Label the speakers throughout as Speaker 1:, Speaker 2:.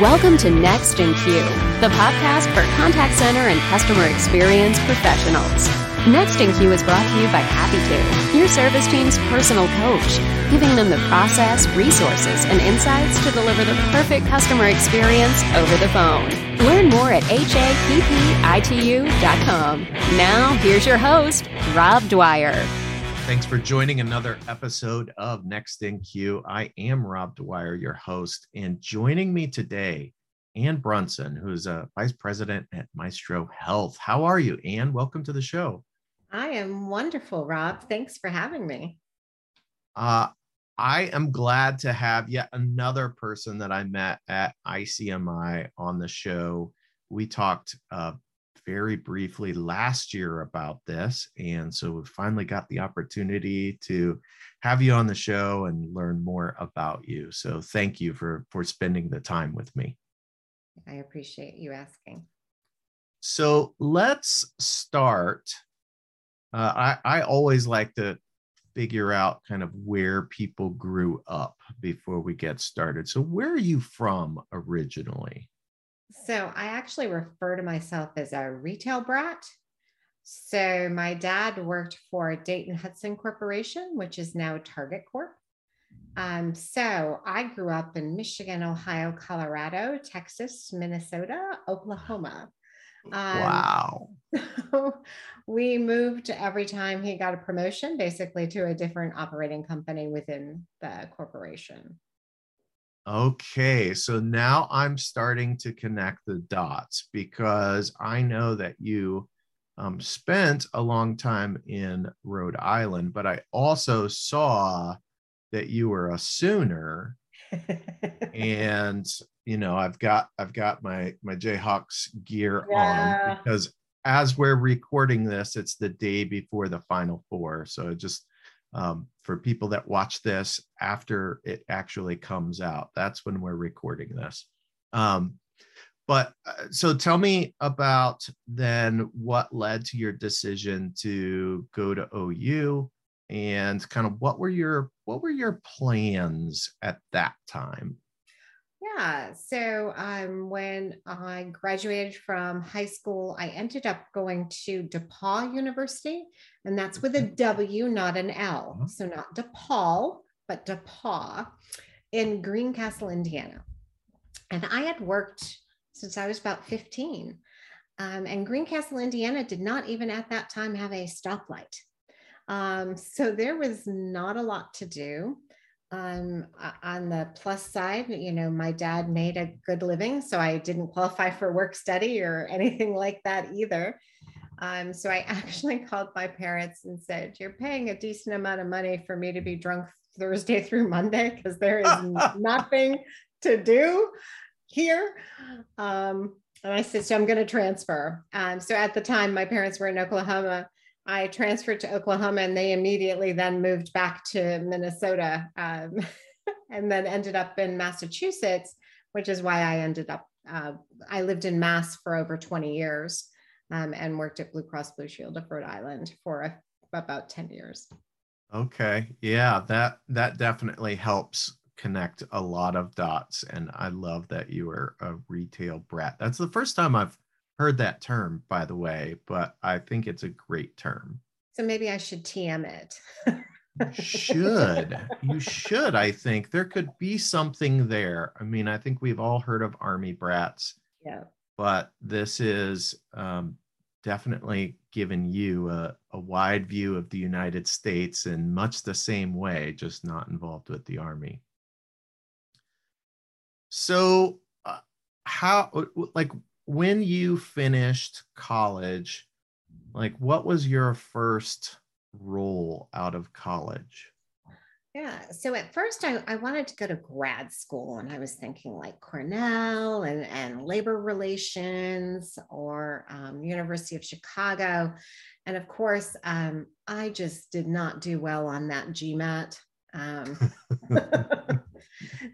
Speaker 1: Welcome to Next in Queue, the podcast for contact center and customer experience professionals. Next in Queue is brought to you by Happitu, your service team's personal coach, giving them the process, resources, and insights to deliver the perfect customer experience over the phone. Learn more at happitu.com. Now, here's your host, Rob Dwyer.
Speaker 2: Thanks for joining another episode of Next in Queue. I am Rob Dwyer, your host, and joining me today, Ann Brunson, who's a vice president at Maestro Health. How are you, Ann? Welcome to the show.
Speaker 3: I am wonderful, Rob. Thanks for having me.
Speaker 2: Uh, I am glad to have yet another person that I met at ICMI on the show. We talked uh, very briefly last year about this. And so we finally got the opportunity to have you on the show and learn more about you. So thank you for, for spending the time with me.
Speaker 3: I appreciate you asking.
Speaker 2: So let's start. Uh, I, I always like to figure out kind of where people grew up before we get started. So, where are you from originally?
Speaker 3: So I actually refer to myself as a retail brat. So my dad worked for Dayton Hudson Corporation, which is now Target Corp. Um, so I grew up in Michigan, Ohio, Colorado, Texas, Minnesota, Oklahoma.
Speaker 2: Um, wow.
Speaker 3: we moved every time he got a promotion, basically to a different operating company within the corporation.
Speaker 2: Okay, so now I'm starting to connect the dots because I know that you um, spent a long time in Rhode Island, but I also saw that you were a Sooner, and you know I've got I've got my my Jayhawks gear yeah. on because as we're recording this, it's the day before the Final Four, so just um, for people that watch this after it actually comes out. That's when we're recording this. Um, but uh, so tell me about then what led to your decision to go to OU and kind of what were your what were your plans at that time?
Speaker 3: Yeah. So um, when I graduated from high school, I ended up going to DePauw University, and that's with a W, not an L. Uh-huh. So not DePaul, but DePauw in Greencastle, Indiana. And I had worked since I was about 15. Um, and Greencastle, Indiana did not even at that time have a stoplight. Um, so there was not a lot to do um, on the plus side, you know, my dad made a good living, so I didn't qualify for work study or anything like that either. Um, so I actually called my parents and said, You're paying a decent amount of money for me to be drunk Thursday through Monday because there is nothing to do here. Um, and I said, So I'm going to transfer. Um, so at the time, my parents were in Oklahoma. I transferred to Oklahoma and they immediately then moved back to Minnesota um, and then ended up in Massachusetts, which is why I ended up, uh, I lived in Mass for over 20 years um, and worked at Blue Cross Blue Shield of Rhode Island for a, about 10 years.
Speaker 2: Okay. Yeah, that that definitely helps connect a lot of dots. And I love that you were a retail brat. That's the first time I've heard that term, by the way, but I think it's a great term.
Speaker 3: So maybe I should TM it.
Speaker 2: should. You should, I think. There could be something there. I mean, I think we've all heard of Army brats.
Speaker 3: Yeah.
Speaker 2: But this is um, definitely given you a, a wide view of the United States in much the same way, just not involved with the Army. So, uh, how, like, when you finished college, like what was your first role out of college?
Speaker 3: Yeah. So at first I, I wanted to go to grad school and I was thinking like Cornell and, and labor relations or um, University of Chicago. And of course, um, I just did not do well on that GMAT. Um,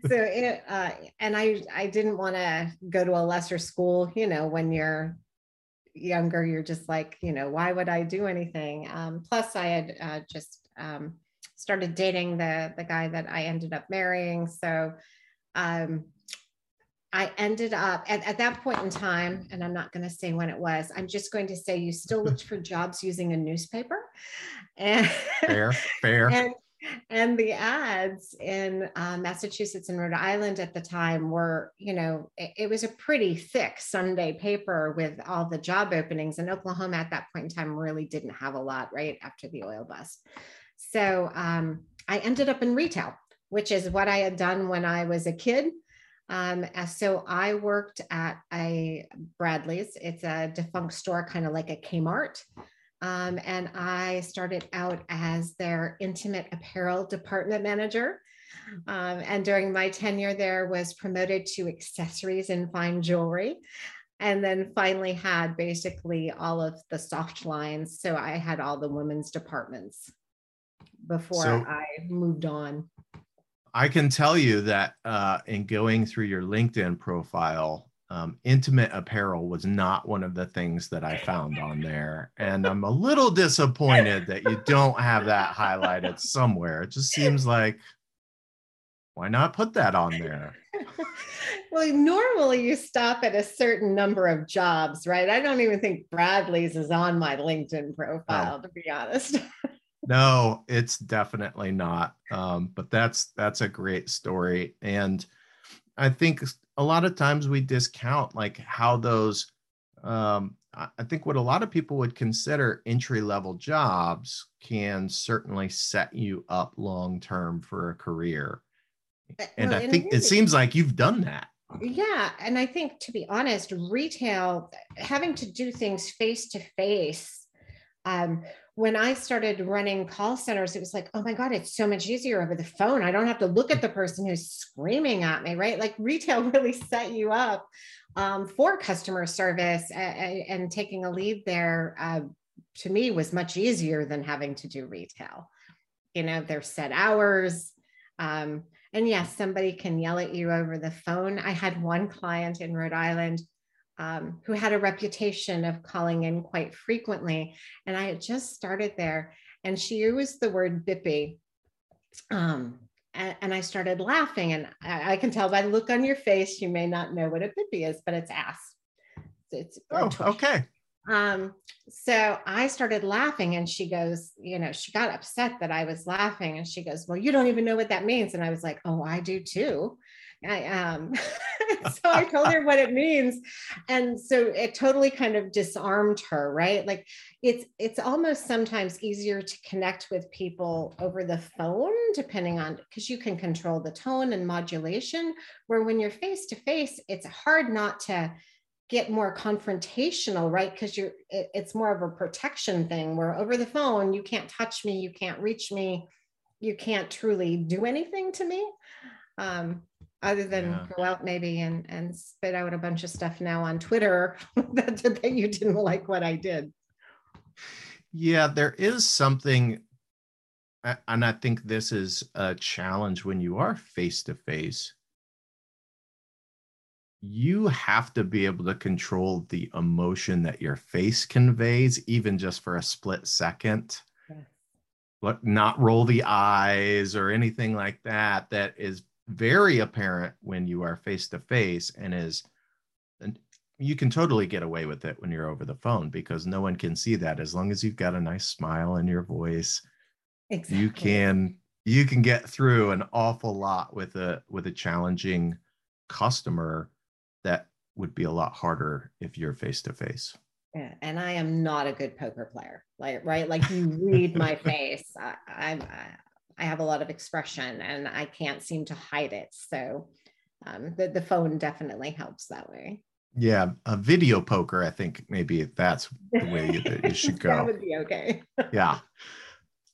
Speaker 3: so it, uh, and I I didn't want to go to a lesser school. You know, when you're younger, you're just like, you know, why would I do anything? Um, plus, I had uh, just um, started dating the the guy that I ended up marrying. So um, I ended up at, at that point in time, and I'm not going to say when it was, I'm just going to say you still looked for jobs using a newspaper. And
Speaker 2: fair, fair.
Speaker 3: And, and the ads in uh, Massachusetts and Rhode Island at the time were, you know, it, it, was a pretty thick Sunday paper with all the job openings. And Oklahoma at that point in time really didn't have a lot right after the oil bust. So um, I ended up in retail, which is what I had done when I was a kid. Um, so I worked at a Bradley's. It's a defunct store, kind of like a Kmart. Um, and I started out as their intimate apparel department manager. Um, and during my tenure there was promoted to accessories and fine jewelry and then finally had basically all of the soft lines so i had all the women's departments before so, i moved on
Speaker 2: I can tell you that uh, in going through your LinkedIn profile, um, intimate apparel was not one of the things that I found on there. And I'm a little disappointed that you don't have that highlighted somewhere. It just seems like, why not put that on there?
Speaker 3: well, normally you stop at a certain number of jobs, right? I don't even think Bradley's is on my LinkedIn profile, to be honest.
Speaker 2: no, it's definitely not. Um, but that's that's a great story, and I think a lot of times we discount like how those. Um, I think what a lot of people would consider entry level jobs can certainly set you up long term for a career, eh, and well, I think it seems like you've done that.
Speaker 3: Yeah, and I think to be honest, retail having to do things face to face um, when I started running call centers, it was like, oh my God, it's so much easier over the phone. I don't have to look at the person who's screaming at me, right? Like retail really set you up um, for customer service and, and, taking a lead there uh, to me was much easier than having to do retail. You know, there's set hours. Um, and yes, somebody can yell at you over the phone. I had one client in Rhode Island um, who had a reputation of calling in quite frequently. And I had just started there, and she used the word bippy. Um, and, and, I started laughing, and I, I, can tell by the look on your face, you may not know what a bippy is, but it's ass.
Speaker 2: It's, oh, okay.
Speaker 3: Um, so I started laughing, and she goes, you know, she got upset that I was laughing, and she goes, Well, you don't even know what that means. And I was like, Oh, I do too. I um so I told her what it means. And so it totally kind of disarmed her, right? Like it's it's almost sometimes easier to connect with people over the phone, depending on because you can control the tone and modulation. Where when you're face to face, it's hard not to get more confrontational right because you're it, it's more of a protection thing where over the phone you can't touch me you can't reach me you can't truly do anything to me um, other than yeah. go out maybe and and spit out a bunch of stuff now on Twitter that, that you didn't like what I did.
Speaker 2: Yeah, there is something, and I think this is a challenge when you are face to face. You have to be able to control the emotion that your face conveys, even just for a split second. Yes. not roll the eyes or anything like that. That is very apparent when you are face to face and is and you can totally get away with it when you're over the phone because no one can see that as long as you've got a nice smile in your voice exactly. you can you can get through an awful lot with a with a challenging customer that would be a lot harder if you're face to face
Speaker 3: yeah, and I am not a good poker player. Like, right? Like you read my face. I, I'm, I have a lot of expression and I can't seem to hide it. So um, the, the phone definitely helps that way.
Speaker 2: Yeah, a video poker, I think maybe that's the way you, you should go.
Speaker 3: that would be okay.
Speaker 2: yeah.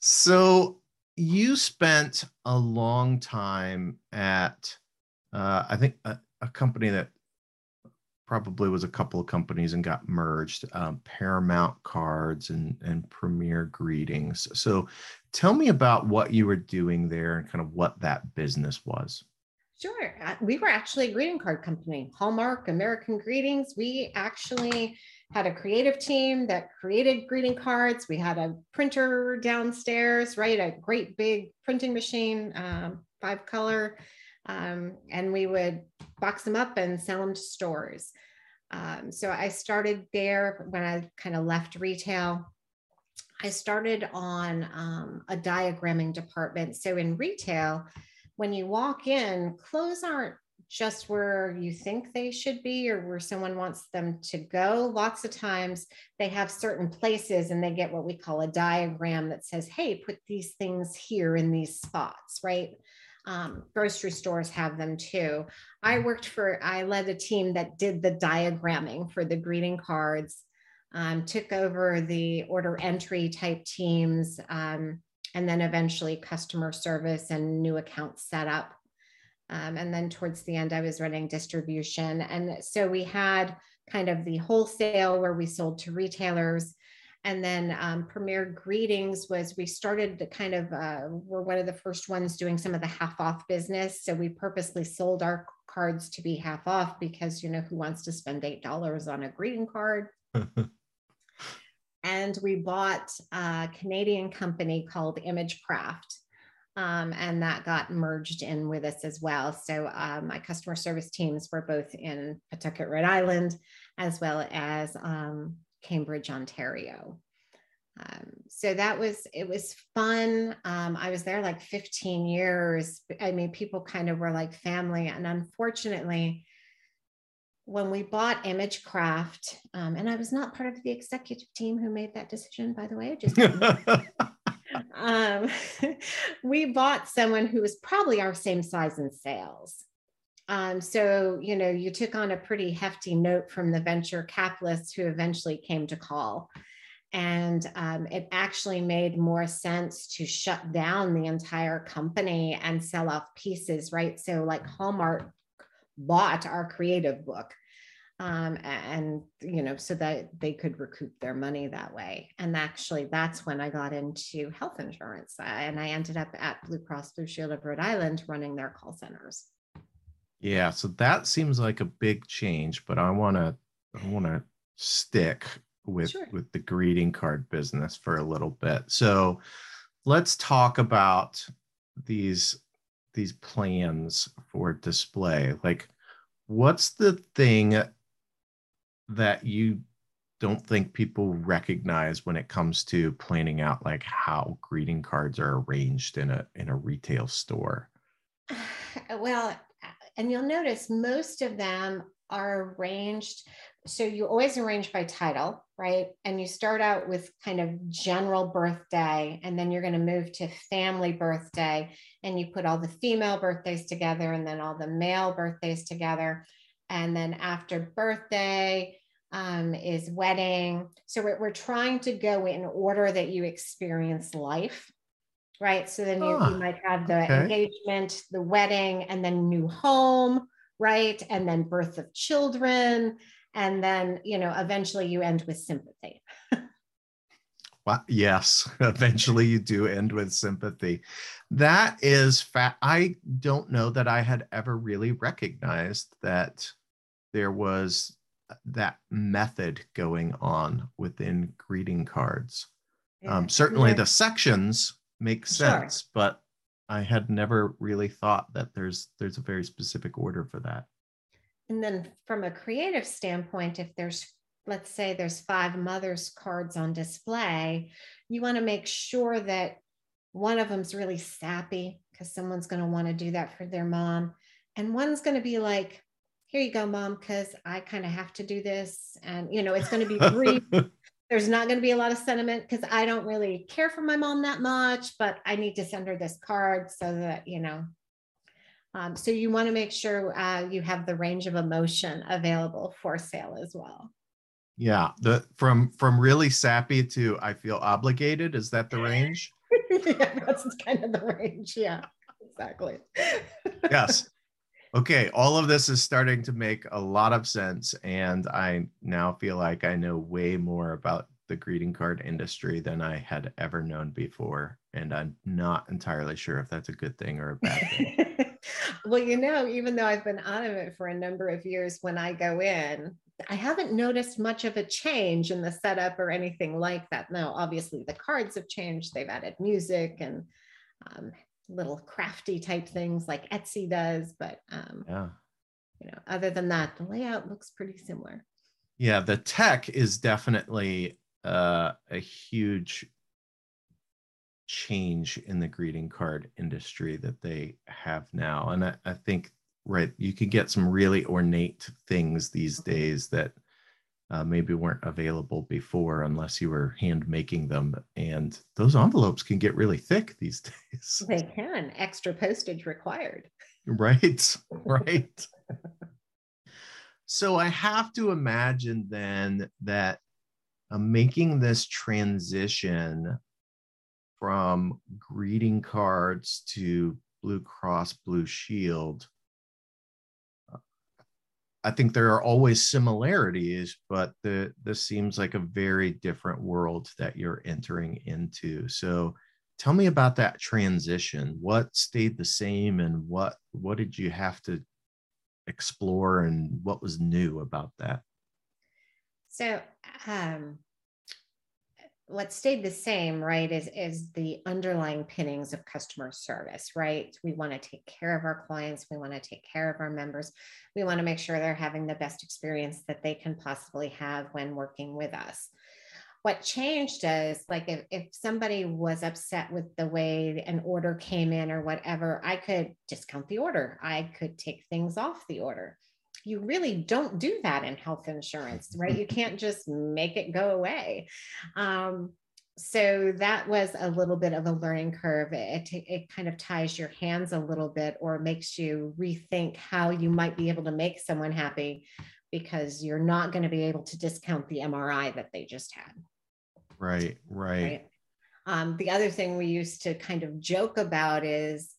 Speaker 2: So you spent a long time at, uh, I think, a, a company that probably was a couple of companies and got merged um, paramount cards and and premier greetings so tell me about what you were doing there and kind of what that business was
Speaker 3: Sure. Uh, we were actually a greeting card company, Hallmark, American Greetings. We actually had a creative team that created greeting cards. We had a printer downstairs, right? A great big printing machine, um, five color. Um, and we would box them up and sell them to stores. Um, so I started there when I kind of left retail. I started on um, a diagramming department. So in retail, when you walk in, clothes aren't just where you think they should be or where someone wants them to go. Lots of times they have certain places and they get what we call a diagram that says, hey, put these things here in these spots, right? Um, grocery stores have them too. I worked for, I led a team that did the diagramming for the greeting cards, um, took over the order entry type teams. Um, and then eventually customer service and new account setup. Um, and then towards the end, I was running distribution. And so we had kind of the wholesale where we sold to retailers. And then um, Premier Greetings was we started to kind of, uh, we're one of the first ones doing some of the half off business. So we purposely sold our cards to be half off because, you know, who wants to spend $8 on a greeting card? and we bought a Canadian company called Imagecraft. Um, and that got merged in with us as well. So uh, my customer service teams were both in Pawtucket, Rhode Island, as well as um, Cambridge, Ontario. Um, so that was it was fun. Um, I was there like 15 years. I mean, people kind of were like family, and unfortunately, when we bought Imagecraft, um, and I was not part of the executive team who made that decision, by the way, just um, we bought someone who was probably our same size in sales. Um, so, you know, you took on a pretty hefty note from the venture capitalists who eventually came to call. And um, it actually made more sense to shut down the entire company and sell off pieces, right? So, like Hallmark bought our creative book um, and you know so that they could recoup their money that way and actually that's when i got into health insurance uh, and i ended up at blue cross blue shield of rhode island running their call centers
Speaker 2: yeah so that seems like a big change but i want to i want to stick with sure. with the greeting card business for a little bit. So let's talk about these these plans for display. Like what's the thing that you don't think people recognize when it comes to planning out like how greeting cards are arranged in a in a retail store?
Speaker 3: Well and you'll notice most of them are arranged so you always arrange by title right? And you start out with kind of general birthday and then you're going to move to family birthday and you put all the female birthdays together and then all the male birthdays together. And then after birthday um, is wedding. So we're, we're trying to go in order that you experience life, right? So then you, oh, you might have the okay. engagement, the wedding, and then new home, right? And then birth of children. And then, you know, eventually you end with sympathy.
Speaker 2: Well, yes, eventually you do end with sympathy. That is fat. I don't know that I had ever really recognized that there was that method going on within greeting cards. Um, certainly yeah. the sections make sense, sure. but I had never really thought that there's there's a very specific order for that.
Speaker 3: And then from a creative standpoint, if there's let's say there's five mothers cards on display, you want to make sure that one of them's really sappy because someone's going to want to do that for their mom. And one's going to be like, here you go, mom, because I kind of have to do this. And, you know, it's going to be brief. There's not going to be a lot of sentiment because I don't really care for my mom that much, but I need to send her this card so that, you know. Um, so you want to make sure uh, you have the range of emotion available for sale as well.
Speaker 2: Yeah, the from from really sappy to I feel obligated. Is that the range?
Speaker 3: yeah, that's kind of the range. Yeah, exactly.
Speaker 2: yes okay, all of this is starting to make a lot of sense. And I now feel like I know way more about the greeting card industry than I had ever known before. And I'm not entirely sure if that's a good thing or a bad thing.
Speaker 3: well, you know, even though I've been out of it for a number of years, when I go in, I haven't noticed much of a change in the setup or anything like that. Now, obviously, the cards have changed. They've added music and um, little crafty type things like Etsy does, but um, yeah, you know, other than that, the layout looks pretty similar.
Speaker 2: Yeah, the tech is definitely uh, a huge change in the greeting card industry that they have now. And I, I think, right, you can get some really ornate things these days that uh, maybe weren't available before unless you were hand making them. And those envelopes can get really thick these days.
Speaker 3: They can, extra postage required.
Speaker 2: Right, right. so I have to imagine then that uh, making this transition from greeting cards to Blue Cross Blue Shield. I think there are always similarities, but the, this seems like a very different world that you're entering into. So tell me about that transition. What stayed the same and what what did you have to explore and what was new about that?
Speaker 3: So um, what stayed the same, right, is, is the underlying pinnings of customer service, right? We want to take care of our clients. We want to take care of our members. We want to make sure they're having the best experience that they can possibly have when working with us. What changed is like if, if somebody was upset with the way an order came in or whatever, I could discount the order. I could take things off the order you really don't do that in health insurance, right? You can't just make it go away. Um, so that was a little bit of a learning curve. It, it kind of ties your hands a little bit or makes you rethink how you might be able to make someone happy because you're not going to be able to discount the MRI that they just had.
Speaker 2: Right, right. right?
Speaker 3: Um, the other thing we used to kind of joke about is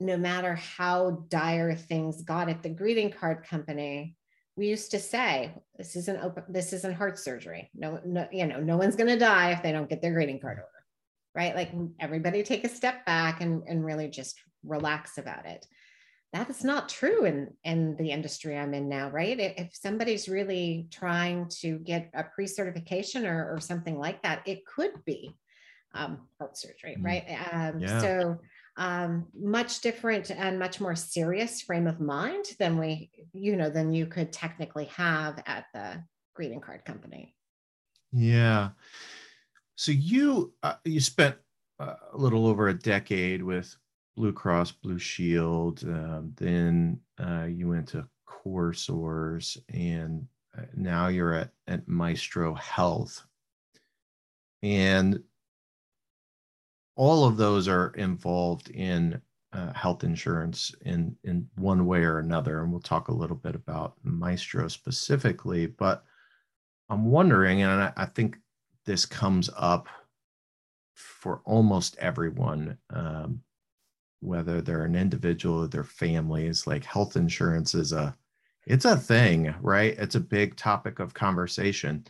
Speaker 3: no matter how dire things got at the greeting card company, we used to say, this isn't open, this isn't heart surgery. No, no, you know, no one's going to die if they don't get their greeting card order. Right. Like everybody take a step back and, and really just relax about it. That is not true in, in the industry I'm in now, right? If somebody's really trying to get a pre-certification or, or something like that, it could be um, heart surgery, mm. right? Um, yeah. So um, much different and much more serious frame of mind than we, you know, than you could technically have at the greeting card company.
Speaker 2: Yeah. So you uh, you spent a little over a decade with Blue Cross Blue Shield. Um, then uh, you went to CoreSource, and uh, now you're at, at Maestro Health. And all of those are involved in uh, health insurance in in one way or another and we'll talk a little bit about maestro specifically but i'm wondering and i, think this comes up for almost everyone um, whether they're an individual or their families like health insurance is a it's a thing right? It's a big topic of conversation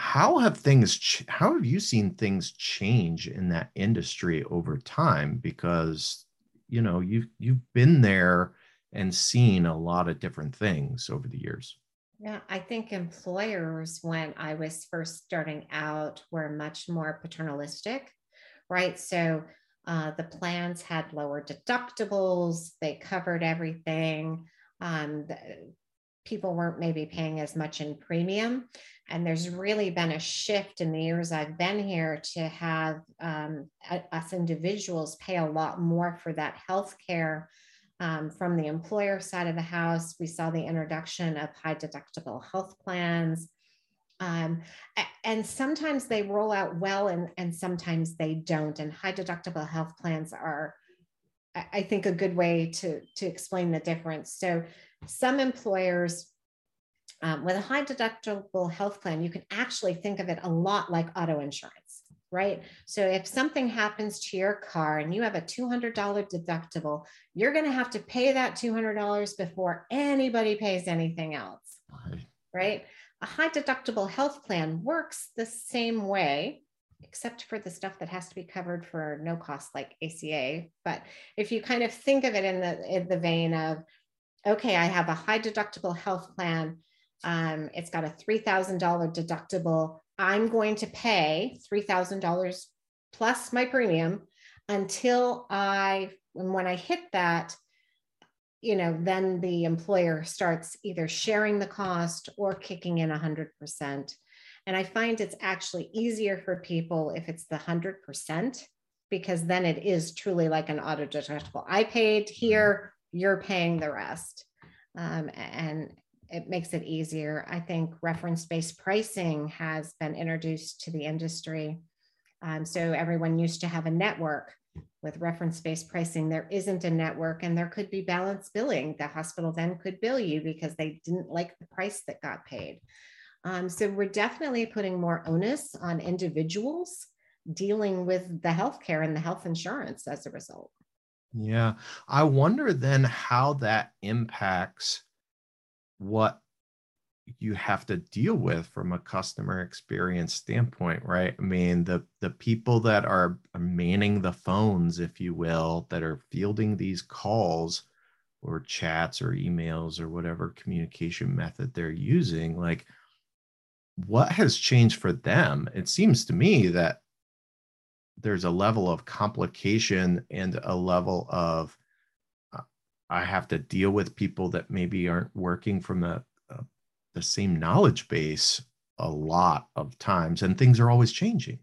Speaker 2: how have things ch- how have you seen things change in that industry over time? Because you know you've you've been there and seen a lot of different things over the years.
Speaker 3: Yeah i think employers when i was first starting out were much more paternalistic right? So uh, the plans had lower deductibles they covered everything um, people weren't maybe paying as much in premium. And there's really been a shift in the years I've been here to have um, us individuals pay a lot more for that health care. Um, from the employer side of the house, we saw the introduction of high deductible health plans. Um, and sometimes they roll out well and, and sometimes they don't. And high deductible health plans are, I think, a good way to, to explain the difference. So some employers um, with a high deductible health plan, you can actually think of it a lot like auto insurance, right? So if something happens to your car and you have a $200 deductible, you're going to have to pay that $200 before anybody pays anything else, right? right? A high deductible health plan works the same way, except for the stuff that has to be covered for no cost like ACA. But if you kind of think of it in the in the vein of, okay, I have a high deductible health plan. Um, it's got a three thousand dollar deductible. I'm going to pay three thousand dollars plus my premium until I and when I hit that, you know, then the employer starts either sharing the cost or kicking in 100%. And I find it's actually easier for people if it's the 100%, because then it is truly like an auto deductible. I paid here, you're paying the rest. Um, and it makes it easier. I think reference based pricing has been introduced to the industry. Um, so everyone used to have a network with reference based pricing. There isn't a network, and there could be balance billing. The hospital then could bill you because they didn't like the price that got paid. Um, so we're definitely putting more onus on individuals dealing with the healthcare and the health insurance as a result.
Speaker 2: Yeah. I wonder then how that impacts what you have to deal with from a customer experience standpoint right i mean the the people that are manning the phones if you will that are fielding these calls or chats or emails or whatever communication method they're using like what has changed for them it seems to me that there's a level of complication and a level of uh, i have to deal with people that maybe aren't working from a uh, the same knowledge base a lot of times and things are always changing.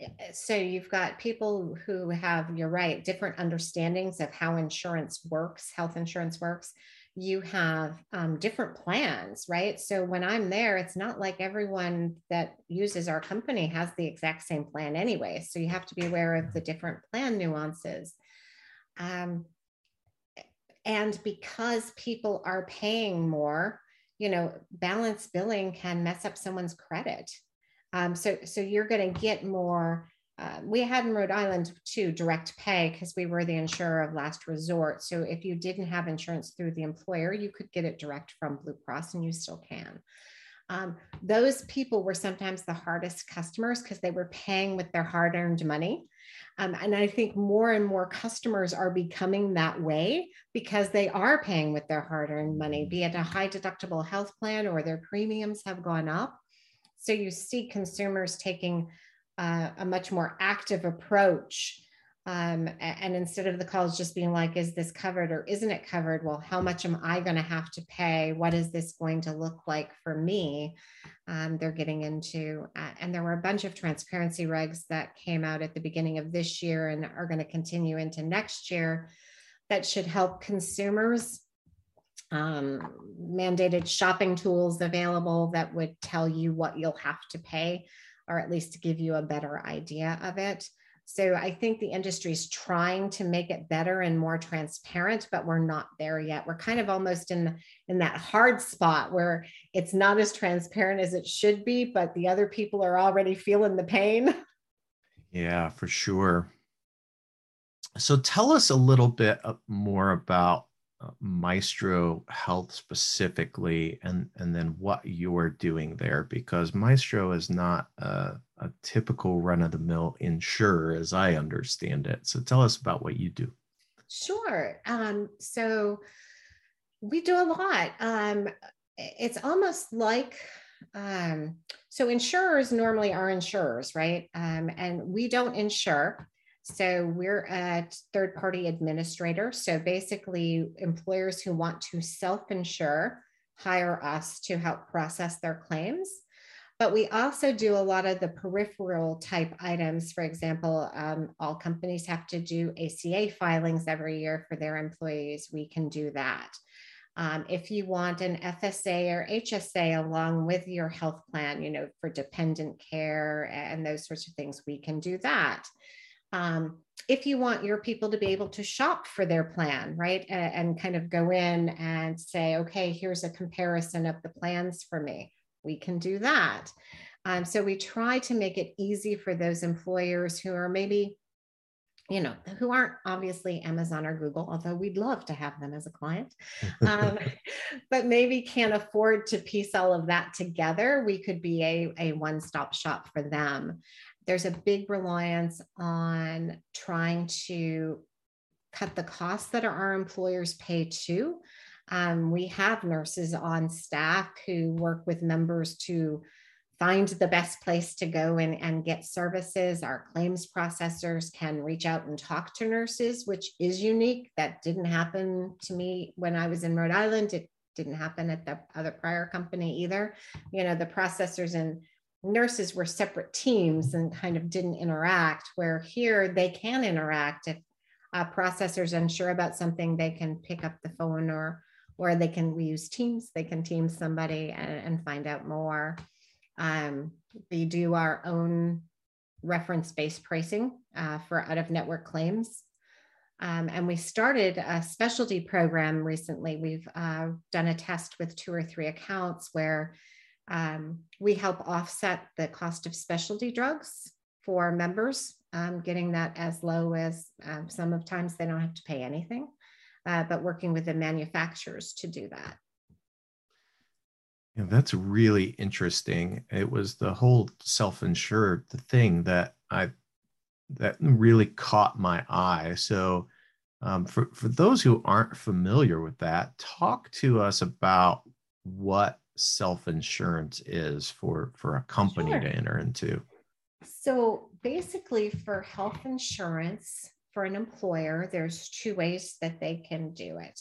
Speaker 3: Eh, eh, so you've got people who have you're right different understandings of how insurance works health insurance works you have um, different plans right so when i'm there it's not like everyone that uses our company has the exact same plan anyway so you have to be aware of the different plan nuances um, and because people are paying more you know, balance billing can mess up someone's credit. Um, so, so you're going to get more. Uh, we had in Rhode Island too direct pay because we were the insurer of last resort. So if you didn't have insurance through the employer, you could get it direct from Blue Cross, and you still can. Um, those people were sometimes the hardest customers because they were paying with their hard earned money. Um, and I think more and more customers are becoming that way because they are paying with their hard earned money, be it a high deductible health plan or their premiums have gone up. So you see consumers taking uh, a much more active approach um, and instead of the calls just being like, is this covered or isn't it covered? Well, how much am I going to have to pay? What is this going to look like for me? Um, they're getting into, uh, and there were a bunch of transparency regs that came out at the beginning of this year and are going to continue into next year that should help consumers. Um, mandated shopping tools available that would tell you what you'll have to pay, or at least to give you a better idea of it. So I think the industry is trying to make it better and more transparent, but we're not there yet. We're kind of almost in in that hard spot where it's not as transparent as it should be, but the other people are already feeling the pain.
Speaker 2: Yeah, for sure. So tell us a little bit uh, more about Maestro Health specifically, and and then what you're doing there, because Maestro is not a, a typical run of the mill insurer, as I understand it. So tell us about what you do.
Speaker 3: Sure. Um, so we do a lot. Um, it's almost like um, so insurers normally are insurers, right? Um, and we don't insure. So we're a third party administrator. So basically, employers who want to self insure hire us to help process their claims. But we also do a lot of the peripheral type items. For example, um, all companies have to do ACA filings every year for their employees. We can do that. Um, if you want an FSA or HSA along with your health plan, you know, for dependent care and those sorts of things, we can do that um, if you want your people to be able to shop for their plan, right, and, and kind of go in and say, okay, here's a comparison of the plans for me, we can do that. Um, so we try to make it easy for those employers who are maybe you know, who aren't obviously Amazon or Google, although we'd love to have them as a client, um, but maybe can't afford to piece all of that together. We could be a, a one stop shop for them. There's a big reliance on trying to cut the costs that our employers pay too. Um, we have nurses on staff who work with members to find the best place to go and, and get services. Our claims processors can reach out and talk to nurses, which is unique. That didn't happen to me when I was in Rhode Island. It didn't happen at the other prior company either. You know, the processors and nurses were separate teams and kind of didn't interact, where here they can interact. If processors unsure about something, they can pick up the phone or or they can we use Teams. They can team somebody and, and find out more. Um, we do our own reference-based pricing uh, for out-of-network claims. Um, and we started a specialty program recently. We've uh, done a test with two or three accounts where um, we help offset the cost of specialty drugs for members, um, getting that as low as um, some of times they don't have to pay anything, uh, but working with the manufacturers to do that.
Speaker 2: Yeah, that's really interesting. It was the whole self-insured thing that I that really caught my eye. So um, for, for those who aren't familiar with that, talk to us about what self-insurance is for, for a company sure. to enter into.
Speaker 3: So basically for health insurance for an employer, there's two ways that they can do it.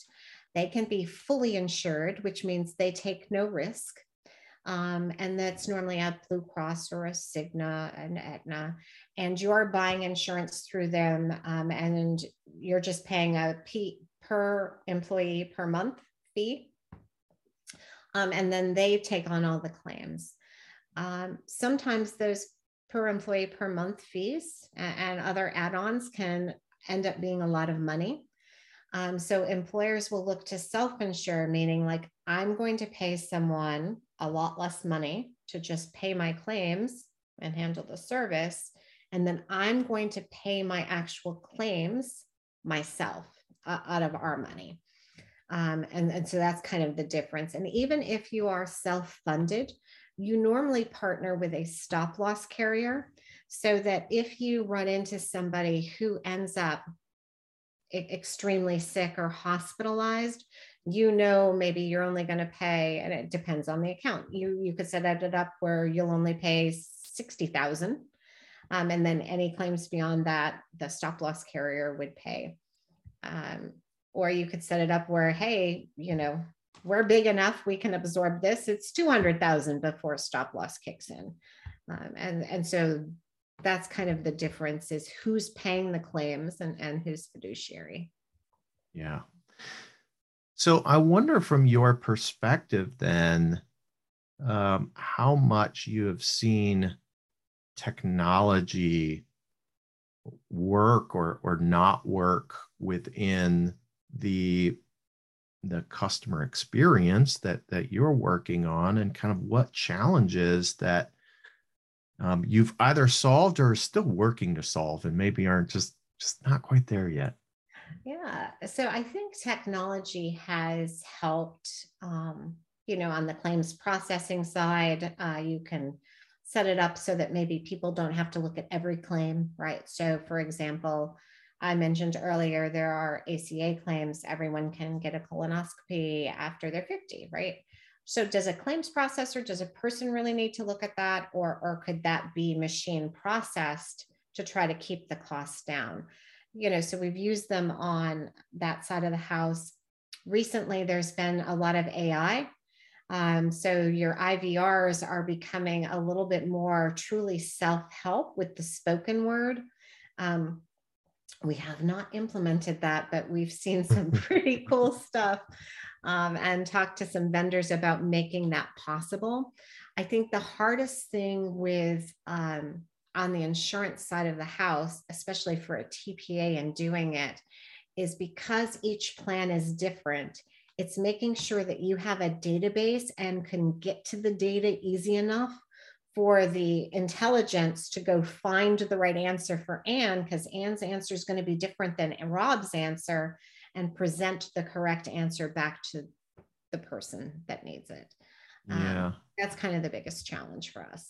Speaker 3: They can be fully insured, which means they take no risk. Um, and that's normally a Blue Cross or a Cigna, an Aetna, and you're buying insurance through them, um, and you're just paying a P per employee per month fee, um, and then they take on all the claims. Um, sometimes those per employee per month fees and, and other add-ons can end up being a lot of money. Um, so employers will look to self-insure, meaning like I'm going to pay someone a lot less money to just pay my claims and handle the service. And then I'm going to pay my actual claims myself uh, out of our money. Um, and, and so that's kind of the difference. And even if you are self funded, you normally partner with a stop loss carrier so that if you run into somebody who ends up extremely sick or hospitalized, you know maybe you're only going to pay and it depends on the account you you could set it up where you'll only pay 60000 um, and then any claims beyond that the stop loss carrier would pay um, or you could set it up where hey you know we're big enough we can absorb this. It's 200000 before stop loss kicks in. Um, and and so that's kind of the difference is who's paying the claims and, and who's fiduciary.
Speaker 2: Yeah. So I wonder from your perspective then, um, how much you have seen technology work or, or not work within the the customer experience that that you're working on and kind of what challenges that um, you've either solved or are still working to solve and maybe aren't just just not quite there yet
Speaker 3: yeah. So I think technology has helped, um, you know, on the claims processing side, uh, you can set it up so that maybe people don't have to look at every claim, right? So, for example, I mentioned earlier there are ACA claims, everyone can get a colonoscopy after they're 50, right? So, does a claims processor, does a person really need to look at that, or, or could that be machine processed to try to keep the costs down? you know, so we've used them on that side of the house. Recently, there's been a lot of AI. Um, so your IVRs are becoming a little bit more truly self help with the spoken word. Um, we have not implemented that, but we've seen some pretty cool stuff um, and talked to some vendors about making that possible. I think the hardest thing with um, on the insurance side of the house, especially for a TPA and doing it, is because each plan is different. It's making sure that you have a database and can get to the data easy enough for the intelligence to go find the right answer for Ann, because Ann's answer is going to be different than Rob's answer, and present the correct answer back to the person that needs it.
Speaker 2: Yeah. Um,
Speaker 3: that's kind of the biggest challenge for us.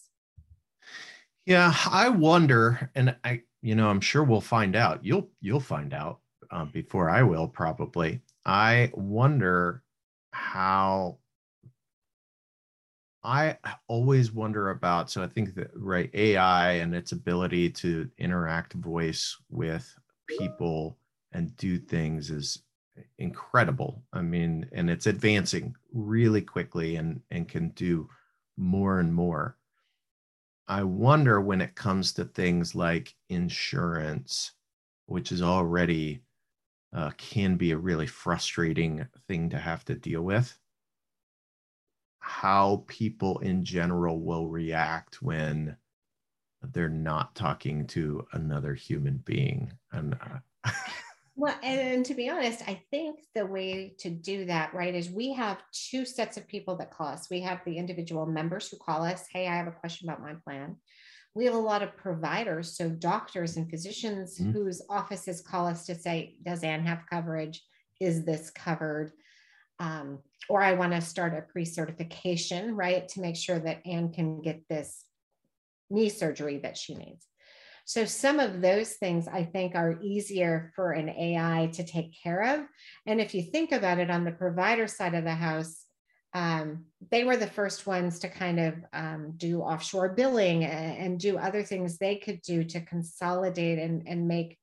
Speaker 2: Yeah, I wonder, and I, you know, I'm sure we'll find out. You'll you'll find out um, before I will probably. I wonder how. I always wonder about. So I think that right AI and its ability to interact voice with people and do things is incredible. I mean, and it's advancing really quickly and and can do more and more. I wonder when it comes to things like insurance, which is already uh, can be a really frustrating thing to have to deal with, how people in general will react when they're not talking to another human being. And uh,
Speaker 3: Well, and to be honest, I think the way to do that, right, is we have two sets of people that call us. We have the individual members who call us, hey, I have a question about my plan. We have a lot of providers, so doctors and physicians mm-hmm. whose offices call us to say, does Ann have coverage? Is this covered? Um, or I want to start a pre certification, right, to make sure that Ann can get this knee surgery that she needs. So some of those things I think are easier for an AI to take care of. And if you think about it on the provider side of the house, um, they were the first ones to kind of um, do offshore billing and, and, do other things they could do to consolidate and, and make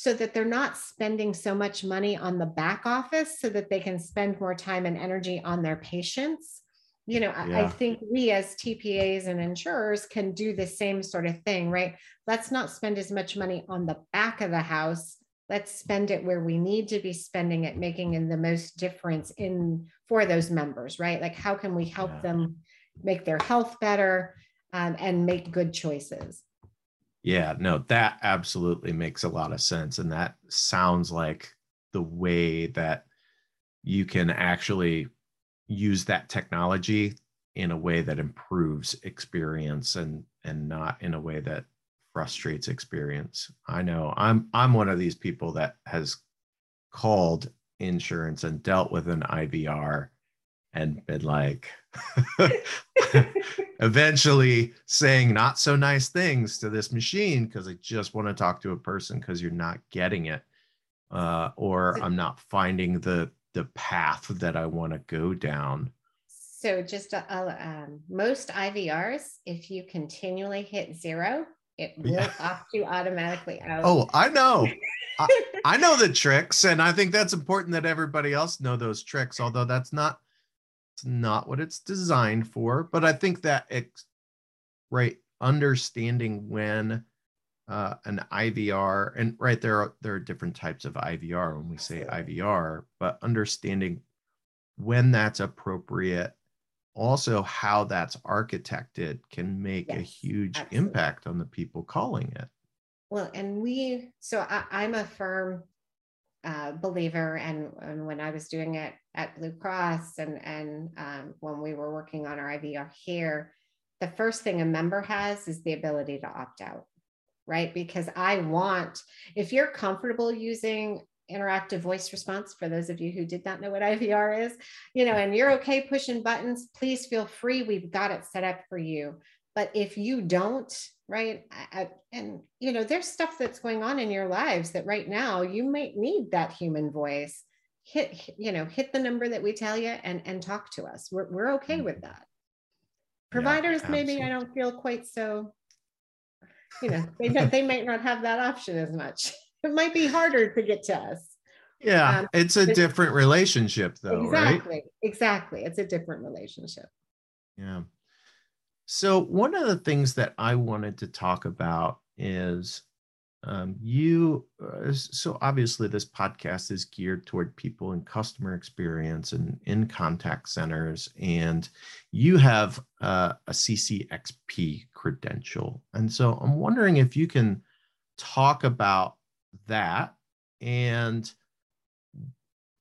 Speaker 3: so that they're not spending so much money on the back office so that they can spend more time and energy on their patients. You know yeah. I, think we as tpas and insurers can do the same sort of thing right? Let's not spend as much money on the back of the house. Let's spend it where we need to be spending it making in the most difference in for those members right? Like how can we help yeah. them make their health better um, and make good choices
Speaker 2: yeah no that absolutely makes a lot of sense and that sounds like the way that you can actually use that technology in a way that improves experience and and not in a way that frustrates experience. I know I'm I'm one of these people that has called insurance and dealt with an IVR and been like eventually saying not so nice things to this machine because I just want to talk to a person because you're not getting it uh, or I'm not finding the the path that I want to go down.
Speaker 3: So just uh, uh um, most IVRs, if you continually hit zero, it will yeah. opt you automatically out.
Speaker 2: Oh, I know. I, I, know the tricks, and I think that's important that everybody else know those tricks. Although that's not, it's not what it's designed for. But I think that it's right understanding when uh, an IVR, and right there are there are different types of IVR when we say IVR, but understanding when that's appropriate, also how that's architected can make yes, a huge absolutely. impact on the people calling it.
Speaker 3: Well, and we so I, am a firm uh, believer, and, and when I was doing it at Blue Cross, and and um, when we were working on our IVR here, the first thing a member has is the ability to opt out right? Because I want, if you're comfortable using interactive voice response, for those of you who did not know what IVR is, you know, and you're okay pushing buttons, please feel free. We've got it set up for you. But if you don't, right, I, and you know, there's stuff that's going on in your lives that right now you might need that human voice. Hit, you know, hit the number that we tell you and and talk to us. We're we're okay mm-hmm. with that. Providers, yeah, maybe I don't feel quite so you know they they might not have that option as much it might be harder to get to us
Speaker 2: yeah um, it's a different relationship though
Speaker 3: exactly
Speaker 2: right?
Speaker 3: exactly it's a different relationship
Speaker 2: yeah so one of the things that i wanted to talk about is um, you uh, so obviously this podcast is geared toward people in customer experience and in contact centers and you have uh, a ccxp credential. And so i'm wondering if you can talk about that and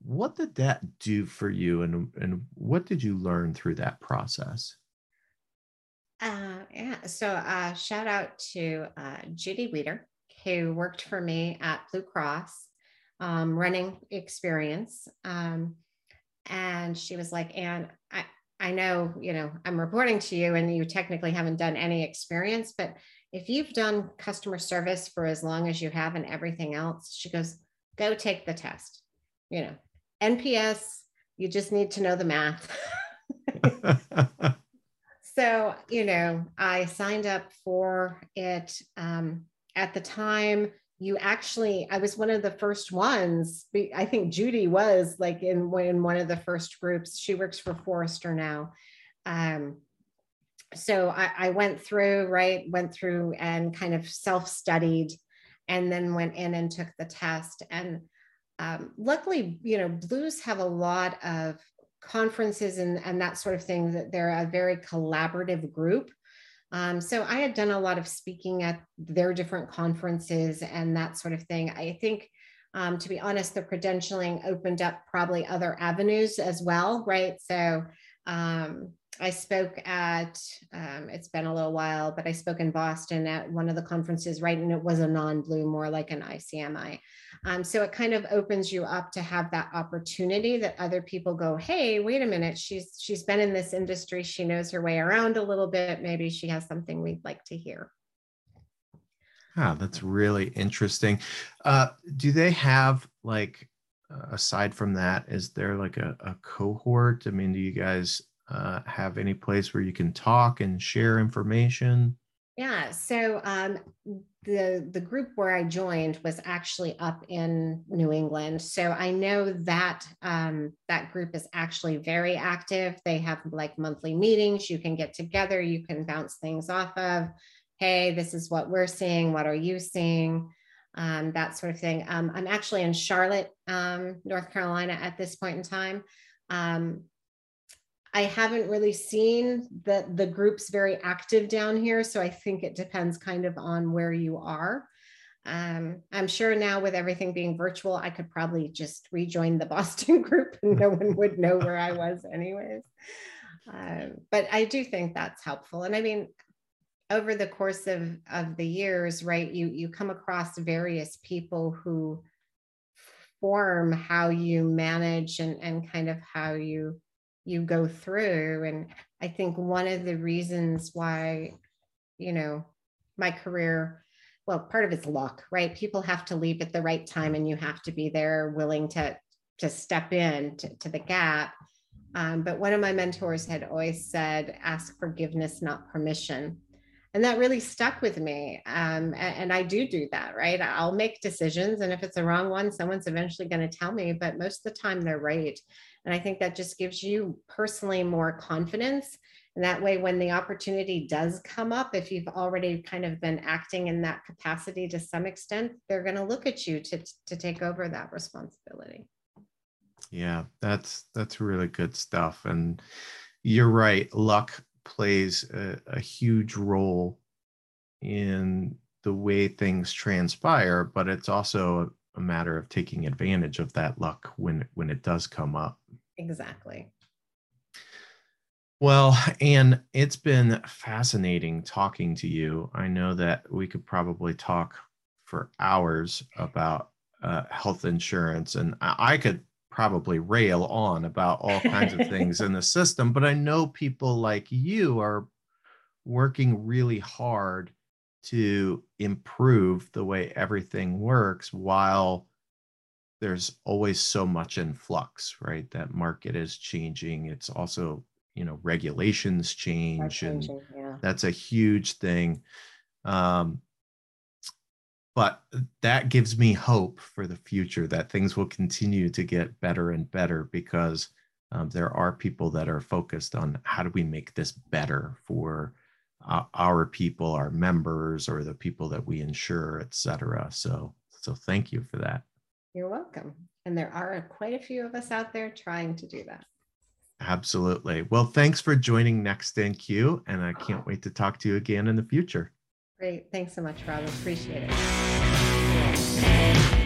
Speaker 2: what did that do for you and, and what did you learn through that process?
Speaker 3: Uh, yeah so uh, shout out to uh, judy weeder who worked for me at Blue Cross, um, running experience. Um, and she was like, Ann, I, I know, you know, I'm reporting to you and you technically haven't done any experience, but if you've done customer service for as long as you have and everything else, she goes, go take the test. You know, NPS, you just need to know the math. so, you know, I signed up for it. Um, at the time, you actually, I was one of the first ones. I think Judy was like in, in one of the first groups. She works for Forrester now. Um, so I, I went through, right, went through and kind of self studied and then went in and took the test. And um, luckily, you know, Blues have a lot of conferences and, and that sort of thing, that they're a very collaborative group. Um, so I had done a lot of speaking at their different conferences and that sort of thing. I think, um, to be honest, the credentialing opened up probably other avenues as well, right? So um, I spoke at, um, it's been a little while, but I spoke in Boston at one of the conferences, right? And it was a non blue, more like an ICMI. Um, so it kind of opens you up to have that opportunity that other people go, hey, wait a minute, she's she's been in this industry, she knows her way around a little bit. Maybe she has something we'd like to hear.
Speaker 2: Ah, that's really interesting. Uh, do they have like aside from that, is there like a, a cohort? I mean, do you guys uh, have any place where you can talk and share information?
Speaker 3: Yeah, so um, the the group where I joined was actually up in New England, so I know that um, that group is actually very active. They have like monthly meetings. You can get together. You can bounce things off of. Hey, this is what we're seeing. What are you seeing? Um, that sort of thing. Um, I'm actually in Charlotte, um, North Carolina at this point in time. I haven't really seen that the groups very active down here. So I think it depends kind of on where you are. Um, I'm sure now with everything being virtual, I could probably just rejoin the Boston group and no one would know where I was, anyways. Um, but I do think that's helpful. And I mean, over the course of, of the years, right, you, you come across various people who form how you manage and, and kind of how you you go through. And I think one of the reasons why, you know, my career, well, part of it's luck, right? People have to leave at the right time and you have to be there willing to to step in to, to the gap. Um, but one of my mentors had always said, ask forgiveness, not permission. And that really stuck with me. Um, and, and I do do that, right? I'll make decisions. And if it's a wrong one, someone's eventually going to tell me, but most of the time they're right. And I think that just gives you personally more confidence. And that way, when the opportunity does come up, if you've already kind of been acting in that capacity to some extent, they're going to look at you to, to take over that responsibility.
Speaker 2: Yeah, that's that's really good stuff. And you're right, luck plays a, a huge role in the way things transpire, but it's also a matter of taking advantage of that luck when when it does come up.
Speaker 3: Exactly.
Speaker 2: Well, and it's been fascinating talking to you. I know that we could probably talk for hours about uh, health insurance, and I could probably rail on about all kinds of things in the system, but I know people like you are working really hard to improve the way everything works while there's always so much in flux right? That market is changing. It's also you know regulations change and yeah. that's a huge thing. Um, but that gives me hope for the future that things will continue to get better and better because um, there are people that are focused on how do we make this better for our people our members or the people that we insure et cetera so so thank you for that
Speaker 3: you're welcome. And there are quite a few of us out there trying to do that.
Speaker 2: Absolutely. Well, thanks for joining Next in Queue, and I can't wait to talk to you again in the future.
Speaker 3: Great. Thanks so much, Rob. Appreciate it.